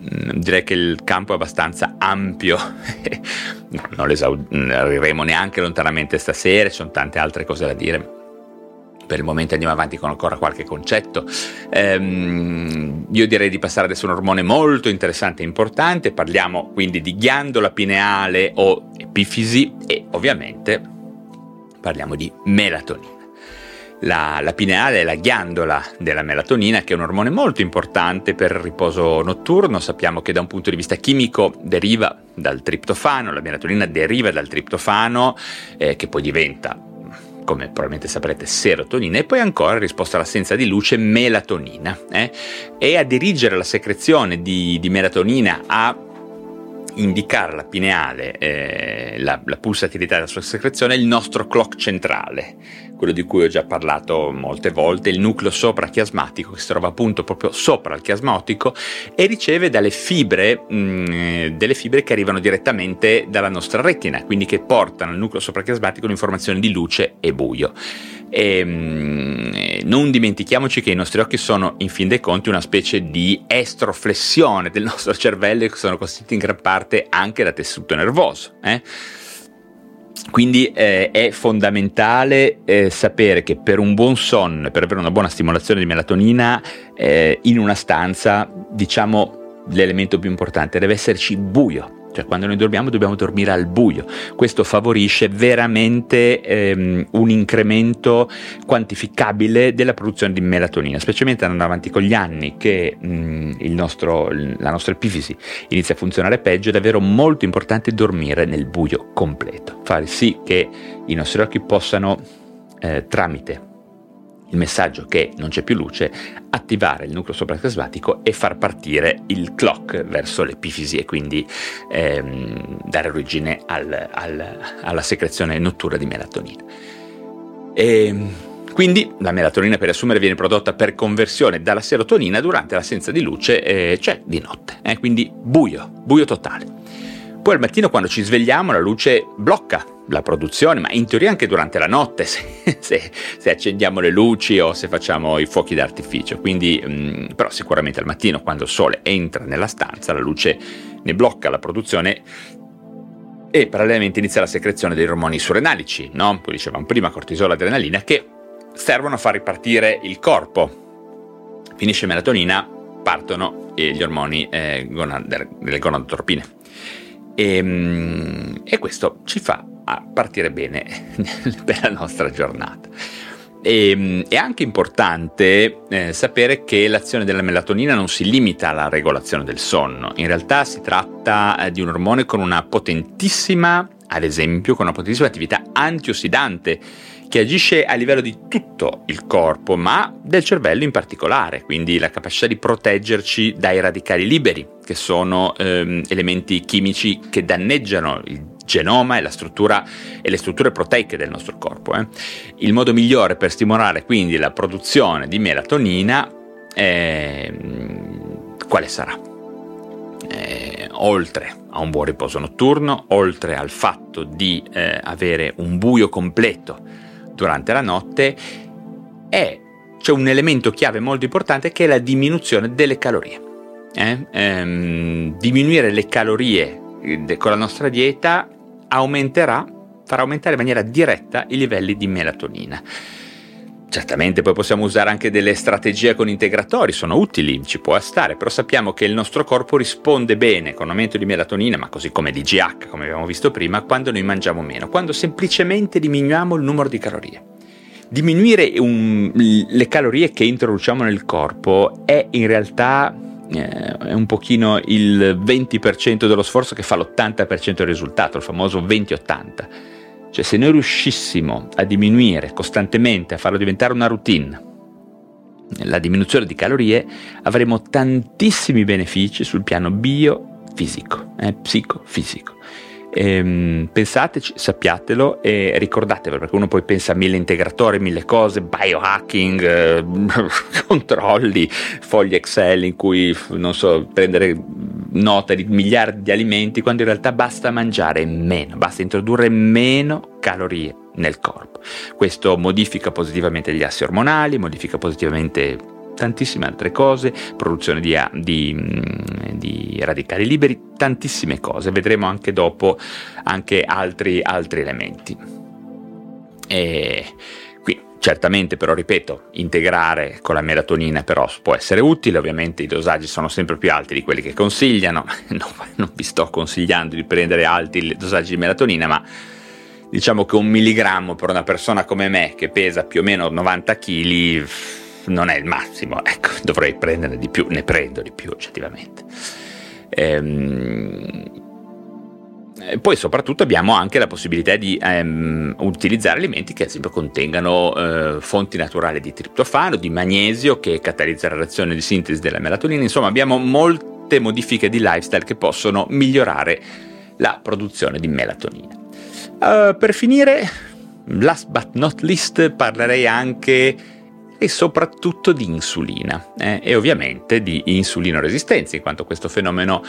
direi che il campo è abbastanza ampio, non l'esauriremo neanche lontanamente stasera, ci sono tante altre cose da dire. per il momento andiamo avanti con ancora qualche concetto. Ehm, io direi di passare adesso a un ormone molto interessante e importante, parliamo quindi di ghiandola pineale o epifisi e ovviamente parliamo di melatonina. La, la, pineale è la ghiandola della melatonina, che è un ormone molto importante per il riposo notturno. Sappiamo che da un punto di vista chimico deriva dal triptofano, la melatonina deriva dal triptofano, eh, che poi diventa come probabilmente saprete, serotonina e poi ancora, risposta all'assenza di luce, melatonina. Eh? E a dirigere la secrezione di, di melatonina a indicare la pineale, eh, la, la, pulsatilità della sua secrezione, il nostro clock centrale, quello di cui ho già parlato molte volte, il nucleo soprachiasmatico che si trova appunto proprio sopra il chiasmatico e riceve dalle fibre, mh, mm, delle fibre che arrivano direttamente dalla nostra retina, quindi che portano al nucleo soprachiasmatico l'informazione di luce e buio. E, mh, non dimentichiamoci che i nostri occhi sono in fin dei conti una specie di estroflessione del nostro cervello che sono costituiti in gran parte anche da tessuto nervoso. Eh? Quindi eh, è fondamentale eh, sapere che per un buon sonno per avere una buona stimolazione di melatonina eh, in una stanza, diciamo, l'elemento più importante deve esserci buio cioè quando noi dormiamo dobbiamo dormire al buio. Questo favorisce veramente ehm, un incremento quantificabile della produzione di melatonina, specialmente andando avanti con gli anni che mh, nostro, la nostra epifisi inizia a funzionare peggio, è davvero molto importante dormire nel buio completo, fare sì che i nostri occhi possano eh, tramite il messaggio che non c'è più luce, attivare il nucleo sopraclasmatico e far partire il clock verso l'epifisi e quindi ehm, dare origine al, al, alla secrezione notturna di melatonina. E, ehm, quindi la melatonina per assumere viene prodotta per conversione dalla serotonina durante l'assenza di luce, eh, cioè di notte, eh, quindi buio, buio totale. Poi al mattino quando ci svegliamo la luce blocca la produzione, ma in teoria anche durante la notte se, se, se accendiamo le luci o se facciamo i fuochi d'artificio. Quindi, mh, mm, però sicuramente al mattino quando il sole entra nella stanza la luce ne blocca la produzione e parallelamente inizia la secrezione dei ormoni surrenalici, no? Poi dicevamo prima cortisolo e adrenalina che servono a far ripartire il corpo. Finisce melatonina, partono gli ormoni eh, gonad- delle gonadotropine. E, ehm, e questo ci fa partire bene per la nostra giornata. E, ehm, è anche importante eh, sapere che l'azione della melatonina non si limita alla regolazione del sonno, in realtà si tratta eh, di un ormone con una potentissima, ad esempio, con una potentissima attività antiossidante che agisce a livello di tutto il corpo, ma del cervello in particolare, quindi la capacità di proteggerci dai radicali liberi, che sono ehm, elementi chimici che danneggiano il genoma e, e, le strutture proteiche del nostro corpo. Eh. Il modo migliore per stimolare quindi la produzione di melatonina eh, quale sarà? Eh, oltre a un buon riposo notturno, oltre al fatto di eh, avere un buio completo durante la notte è, c'è un elemento chiave molto importante che è la diminuzione delle calorie. Eh? Ehm, diminuire le calorie eh, con la nostra dieta aumenterà, farà aumentare in maniera diretta i livelli di melatonina. Certamente poi possiamo usare anche delle strategie con integratori, sono utili, ci può stare, però sappiamo che il nostro corpo risponde bene con aumento di melatonina, ma così come di GH, come abbiamo visto prima, quando noi mangiamo meno, quando semplicemente diminuiamo il numero di calorie. Diminuire un, le calorie che introduciamo nel corpo è in realtà eh, è un pochino il 20% dello sforzo che fa l'80% del risultato, il famoso 20-80 cioè se noi riuscissimo a diminuire costantemente, a farlo diventare una routine, la diminuzione di calorie, avremo tantissimi benefici sul piano biofisico, eh, psicofisico. Ehm, pensateci, sappiatelo e ricordatevelo perché uno poi pensa a mille integratori, mille cose, biohacking, eh, controlli, fogli Excel in cui non so, prendere nota di miliardi di alimenti quando in realtà basta mangiare meno, basta introdurre meno calorie nel corpo. Questo modifica positivamente gli assi ormonali, modifica positivamente tantissime altre cose, produzione di, di, mm, di, radicali liberi, tantissime cose, vedremo anche dopo anche altri, altri elementi. E Certamente però, ripeto, integrare con la melatonina però può essere utile, ovviamente i dosaggi sono sempre più alti di quelli che consigliano, no, non vi sto consigliando di prendere alti dosaggi di melatonina, ma diciamo che un milligrammo per una persona come me che pesa più o meno 90 kg non è il massimo, ecco, dovrei prenderne di più, ne prendo di più oggettivamente. Ehm, poi soprattutto abbiamo anche la possibilità di ehm, utilizzare alimenti che ad esempio contengano eh, fonti naturali di triptofano, di magnesio che catalizza la reazione di sintesi della melatonina, insomma abbiamo molte modifiche di lifestyle che possono migliorare la produzione di melatonina. Uh, per finire, last but not least, parlerei anche e soprattutto di insulina eh, e ovviamente di insulinoresistenza, in quanto questo fenomeno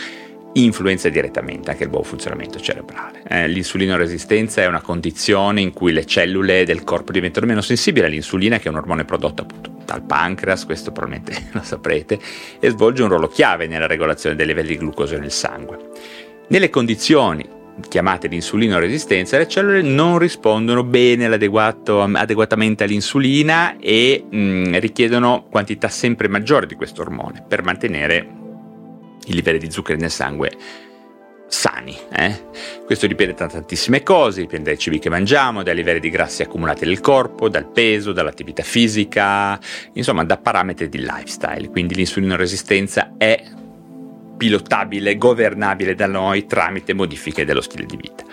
influenza direttamente anche il buon funzionamento cerebrale. Eh, l'insulinoresistenza è una condizione in cui le cellule del corpo diventano meno sensibili all'insulina, che è un ormone prodotto appunto dal pancreas, questo probabilmente lo saprete, e svolge un ruolo chiave nella regolazione dei livelli di glucosio nel sangue. Nelle condizioni chiamate di insulinoresistenza, le cellule non rispondono bene adeguatamente all'insulina e mh, mm, richiedono quantità sempre maggiori di questo ormone per mantenere i livelli di zuccheri nel sangue sani. Eh? Questo dipende da tantissime cose, dipende dai cibi che mangiamo, dai livelli di grassi accumulati nel corpo, dal peso, dall'attività fisica, insomma da parametri di lifestyle. Quindi l'insulinoresistenza è pilotabile, governabile da noi tramite modifiche dello stile di vita.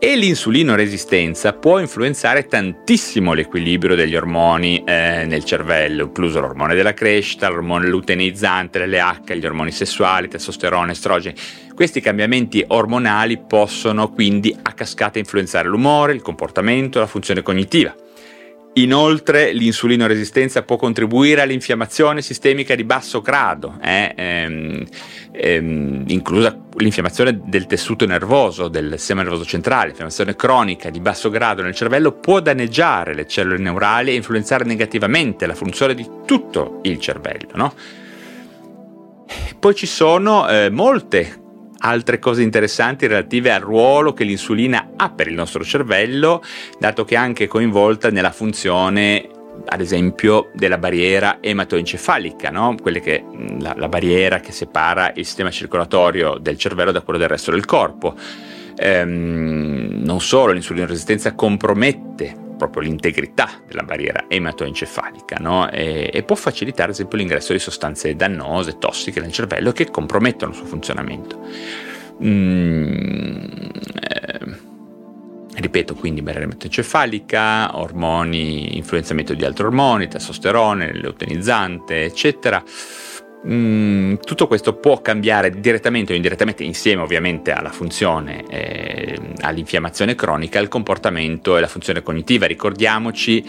E l'insulinoresistenza può influenzare tantissimo l'equilibrio degli ormoni eh, nel cervello, incluso l'ormone della crescita, l'ormone luteinizzante, l'LH, gli ormoni sessuali, testosterone, estrogeni. Questi cambiamenti ormonali possono quindi a cascata influenzare l'umore, il comportamento, la funzione cognitiva. Inoltre l'insulinoresistenza può contribuire all'infiammazione sistemica di basso grado, eh, ehm, ehm, inclusa l'infiammazione del tessuto nervoso, del sistema nervoso centrale, l'infiammazione cronica di basso grado nel cervello può danneggiare le cellule neurali e influenzare negativamente la funzione di tutto il cervello. No? Poi ci sono eh, molte altre cose interessanti relative al ruolo che l'insulina ha per il nostro cervello, dato che è anche coinvolta nella funzione ad esempio della barriera ematoencefalica, no? che, la, la, barriera che separa il sistema circolatorio del cervello da quello del resto del corpo. Ehm, non solo l'insulina resistenza compromette proprio l'integrità della barriera ematoencefalica no? e, e, può facilitare ad esempio l'ingresso di sostanze dannose, tossiche nel cervello che compromettono il suo funzionamento. Mm, eh, ripeto quindi barriera ematoencefalica, ormoni, influenzamento di altri ormoni, testosterone, leutenizzante, eccetera. Mm, tutto questo può cambiare direttamente o indirettamente, insieme ovviamente alla funzione, eh, all'infiammazione cronica, il comportamento e la funzione cognitiva. Ricordiamoci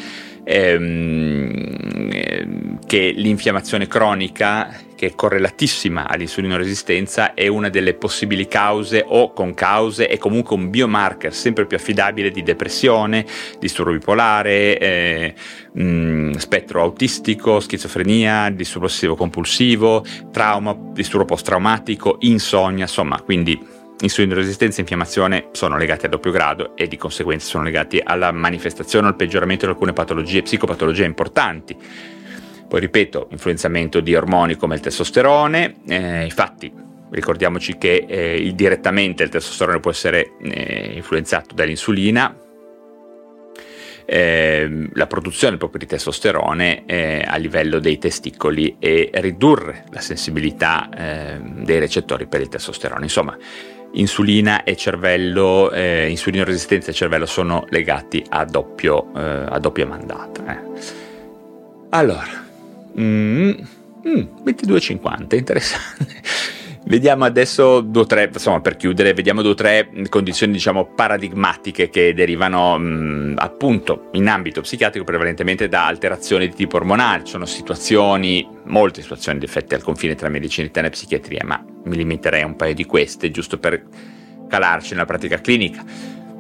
ehm, che l'infiammazione cronica, che è correlatissima all'insulinoresistenza, è una delle possibili cause o con cause è comunque un biomarker sempre più affidabile di depressione, disturbo bipolare, eh, mh, mm, spettro autistico, schizofrenia, disturbo ossessivo compulsivo, trauma, disturbo post-traumatico, insonnia, insomma, quindi insulinoresistenza e infiammazione sono legati a doppio grado e di conseguenza sono legati alla manifestazione o al peggioramento di alcune patologie, psicopatologie importanti. Poi ripeto, influenzamento di ormoni come il testosterone, eh, infatti ricordiamoci che eh, direttamente il testosterone può essere eh, influenzato dall'insulina, eh, la produzione proprio di testosterone eh, a livello dei testicoli e ridurre la sensibilità eh, dei recettori per il testosterone. Insomma, insulina e cervello, eh, insulino resistenza e cervello sono legati a, doppio, eh, a doppia mandata. Eh. Allora, mm, mm, 22,50, interessante. Vediamo adesso due o tre, insomma per chiudere, vediamo due o tre condizioni diciamo paradigmatiche che derivano mh, appunto in ambito psichiatrico prevalentemente da alterazioni di tipo ormonale, sono situazioni, molte situazioni di effetti al confine tra medicina e psichiatria, ma mi limiterei a un paio di queste giusto per calarci nella pratica clinica.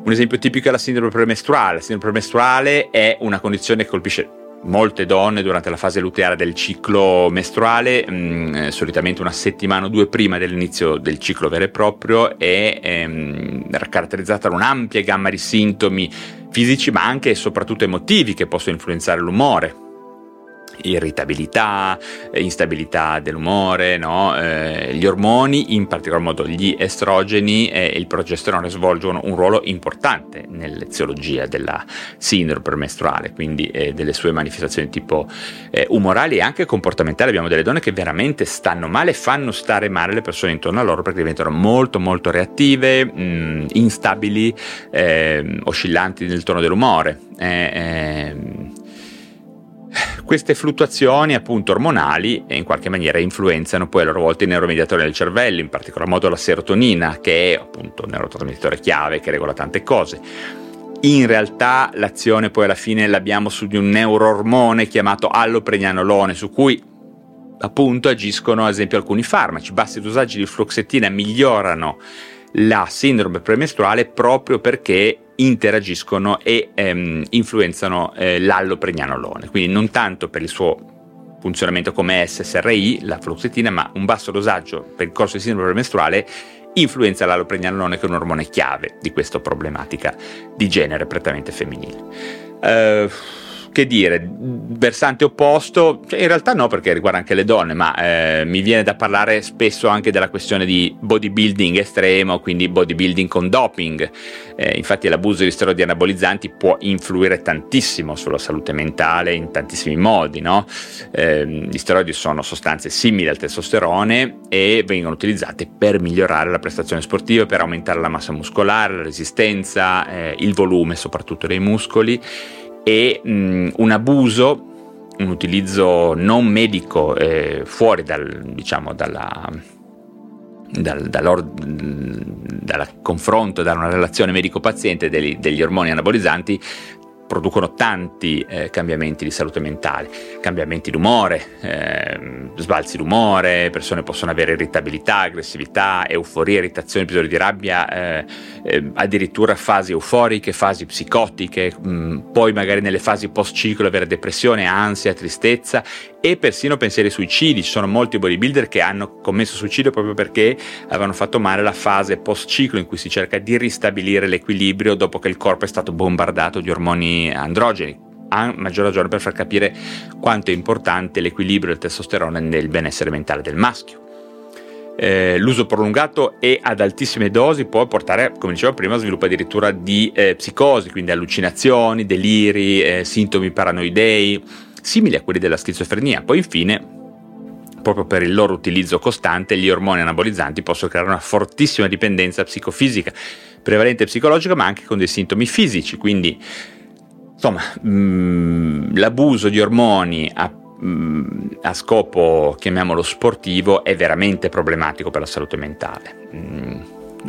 Un esempio tipico è la sindrome premestruale. La sindrome premestruale è una condizione che colpisce molte donne durante la fase luteale del ciclo mestruale, mh, mm, eh, solitamente una settimana o due prima dell'inizio del ciclo vero e proprio, è ehm, caratterizzata da un'ampia gamma di sintomi fisici ma anche e soprattutto emotivi che possono influenzare l'umore irritabilità, eh, instabilità dell'umore, no? eh, gli ormoni, in particolar modo gli estrogeni e il progesterone svolgono un ruolo importante nell'eziologia della sindrome premestruale, quindi eh, delle sue manifestazioni tipo eh, umorali e anche comportamentali. Abbiamo delle donne che veramente stanno male, fanno stare male le persone intorno a loro perché diventano molto molto reattive, mh, mm, instabili, ehm, oscillanti nel tono dell'umore. Eh, ehm, queste fluttuazioni appunto ormonali in qualche maniera influenzano poi a loro volta i neuromediatori del cervello, in particolar modo la serotonina, che è appunto un neurotrasmettitore chiave che regola tante cose. In realtà l'azione poi alla fine l'abbiamo su di un neuroormone chiamato allopregnanolone, su cui appunto agiscono ad esempio alcuni farmaci. Bassi dosaggi di fluoxetina migliorano la sindrome premestruale proprio perché interagiscono e ehm, influenzano eh, l'allopregnanolone, quindi non tanto per il suo funzionamento come SSRI, la fluoxetina, ma un basso dosaggio per il corso di sindrome premestruale influenza l'allopregnanolone che è un ormone chiave di questa problematica di genere prettamente femminile. Uh, che dire, versante opposto, cioè in realtà no perché riguarda anche le donne, ma eh, mi viene da parlare spesso anche della questione di bodybuilding estremo, quindi bodybuilding con doping. Eh, infatti l'abuso di steroidi anabolizzanti può influire tantissimo sulla salute mentale in tantissimi modi, no? eh, gli steroidi sono sostanze simili al testosterone e vengono utilizzate per migliorare la prestazione sportiva, per aumentare la massa muscolare, la resistenza, eh, il volume soprattutto dei muscoli e mh, un abuso, un utilizzo non medico eh, fuori dal, diciamo, dalla, dal, dal, confronto, da una relazione medico-paziente degli, degli ormoni anabolizzanti producono tanti eh, cambiamenti di salute mentale, cambiamenti d'umore, eh, sbalzi d'umore, persone possono avere irritabilità, aggressività, euforia, irritazione, episodi di rabbia, eh, eh addirittura fasi euforiche, fasi psicotiche, mh, mm, poi magari nelle fasi post-ciclo avere depressione, ansia, tristezza e persino pensieri suicidi. Ci sono molti bodybuilder che hanno commesso suicidio proprio perché avevano fatto male la fase post-ciclo in cui si cerca di ristabilire l'equilibrio dopo che il corpo è stato bombardato di ormoni androgeni. A maggior ragione per far capire quanto è importante l'equilibrio del testosterone nel benessere mentale del maschio. Eh, l'uso prolungato e ad altissime dosi può portare, come dicevo prima, a sviluppo addirittura di eh, psicosi, quindi allucinazioni, deliri, eh, sintomi paranoidei, simili a quelli della schizofrenia. Poi infine proprio per il loro utilizzo costante, gli ormoni anabolizzanti possono creare una fortissima dipendenza psicofisica, prevalente psicologica, ma anche con dei sintomi fisici. Quindi, insomma, mh, mm, l'abuso di ormoni a, mh, mm, a, scopo, chiamiamolo sportivo, è veramente problematico per la salute mentale. Mm,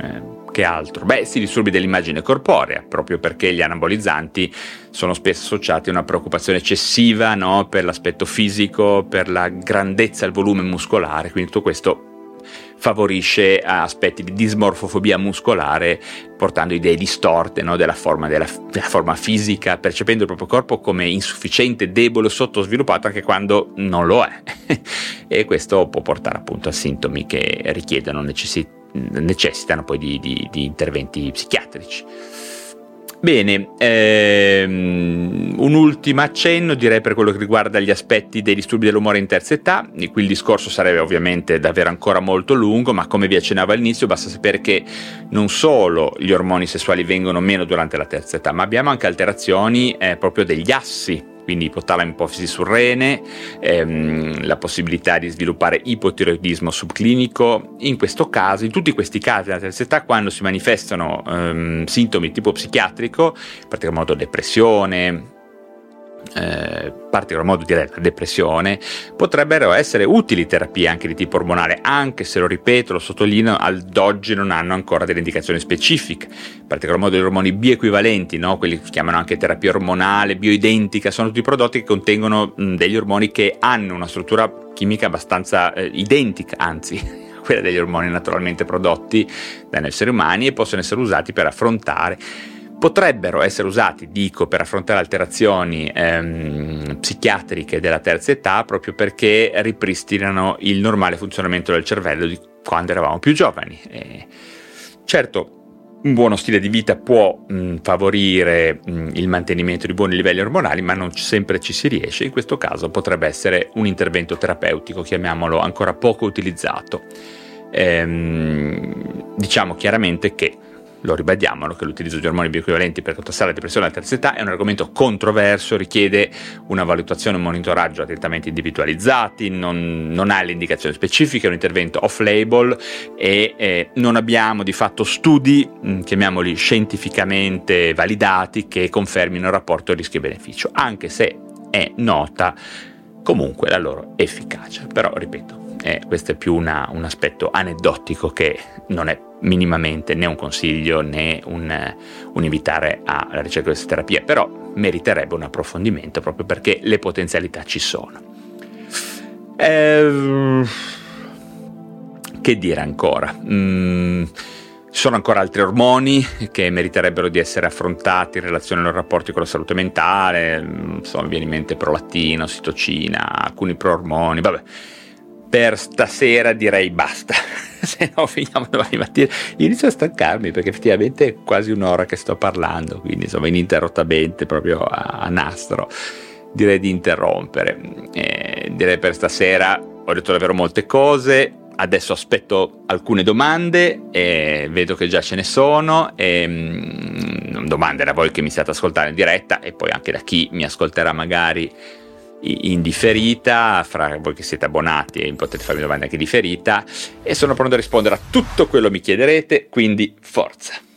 eh, che altro? Beh, si disturbi dell'immagine corporea, proprio perché gli anabolizzanti sono spesso associati a una preoccupazione eccessiva no? per l'aspetto fisico, per la grandezza il volume muscolare, quindi tutto questo favorisce aspetti di dismorfofobia muscolare, portando idee distorte no? della, forma, della, della, forma, fisica, percependo il proprio corpo come insufficiente, debole, sottosviluppato anche quando non lo è. e questo può portare appunto a sintomi che richiedono necessità necessitano poi di, di, di interventi psichiatrici. Bene, ehm, un ultimo accenno direi per quello che riguarda gli aspetti dei disturbi dell'umore in terza età, di cui il discorso sarebbe ovviamente davvero ancora molto lungo, ma come vi accennavo all'inizio basta sapere che non solo gli ormoni sessuali vengono meno durante la terza età, ma abbiamo anche alterazioni eh, proprio degli assi quindi ipotalamo ipofisi surrene, ehm, la possibilità di sviluppare ipotiroidismo subclinico. In questo caso, in tutti questi casi della terza età, quando si manifestano ehm, sintomi tipo psichiatrico, in particolar modo depressione, eh, particolar modo direi la depressione, potrebbero essere utili terapie anche di tipo ormonale, anche se lo ripeto, lo sottolineo, ad oggi non hanno ancora delle indicazioni specifiche. In particolar modo gli ormoni bioequivalenti, no? quelli che chiamano anche terapia ormonale, bioidentica, sono tutti prodotti che contengono degli ormoni che hanno una struttura chimica abbastanza eh, identica, anzi quella degli ormoni naturalmente prodotti dagli esseri umani e possono essere usati per affrontare potrebbero essere usati, dico, per affrontare alterazioni ehm, psichiatriche della terza età proprio perché ripristinano il normale funzionamento del cervello di quando eravamo più giovani. E certo, un buono stile di vita può mh, favorire mh, il mantenimento di buoni livelli ormonali, ma non sempre ci si riesce. In questo caso potrebbe essere un intervento terapeutico, chiamiamolo ancora poco utilizzato. Ehm, diciamo chiaramente che lo ribadiamo, che l'utilizzo di ormoni bioequivalenti per contrastare la depressione alla terza età è un argomento controverso, richiede una valutazione e un monitoraggio attentamente individualizzati, non, non ha le indicazioni specifiche, è un intervento off-label e eh, non abbiamo di fatto studi, mh, chiamiamoli scientificamente validati, che confermino il rapporto rischio-beneficio, anche se è nota comunque la loro efficacia. Però, ripeto, eh, questo è più una, un aspetto aneddotico che non è minimamente né un consiglio né un, un invitare alla ricerca di questa terapia, però meriterebbe un approfondimento proprio perché le potenzialità ci sono. Eh, che dire ancora? Mm, sono ancora altri ormoni che meriterebbero di essere affrontati in relazione ai loro rapporti con la salute mentale, mm, insomma, viene in mente prolattino, citocina, alcuni proormoni, vabbè per stasera direi basta, se no finiamo domani mattina. Inizio a stancarmi perché effettivamente è quasi un'ora che sto parlando, quindi insomma ininterrottamente proprio a, a nastro. Direi di interrompere. Eh, direi per stasera ho detto davvero molte cose. Adesso aspetto alcune domande, eh, vedo che già ce ne sono. E, mh, domande da voi che mi state ascoltando in diretta e poi anche da chi mi ascolterà magari in differita, fra voi che siete abbonati e potete farmi domande anche differita e sono pronto a rispondere a tutto quello che mi chiederete, quindi forza!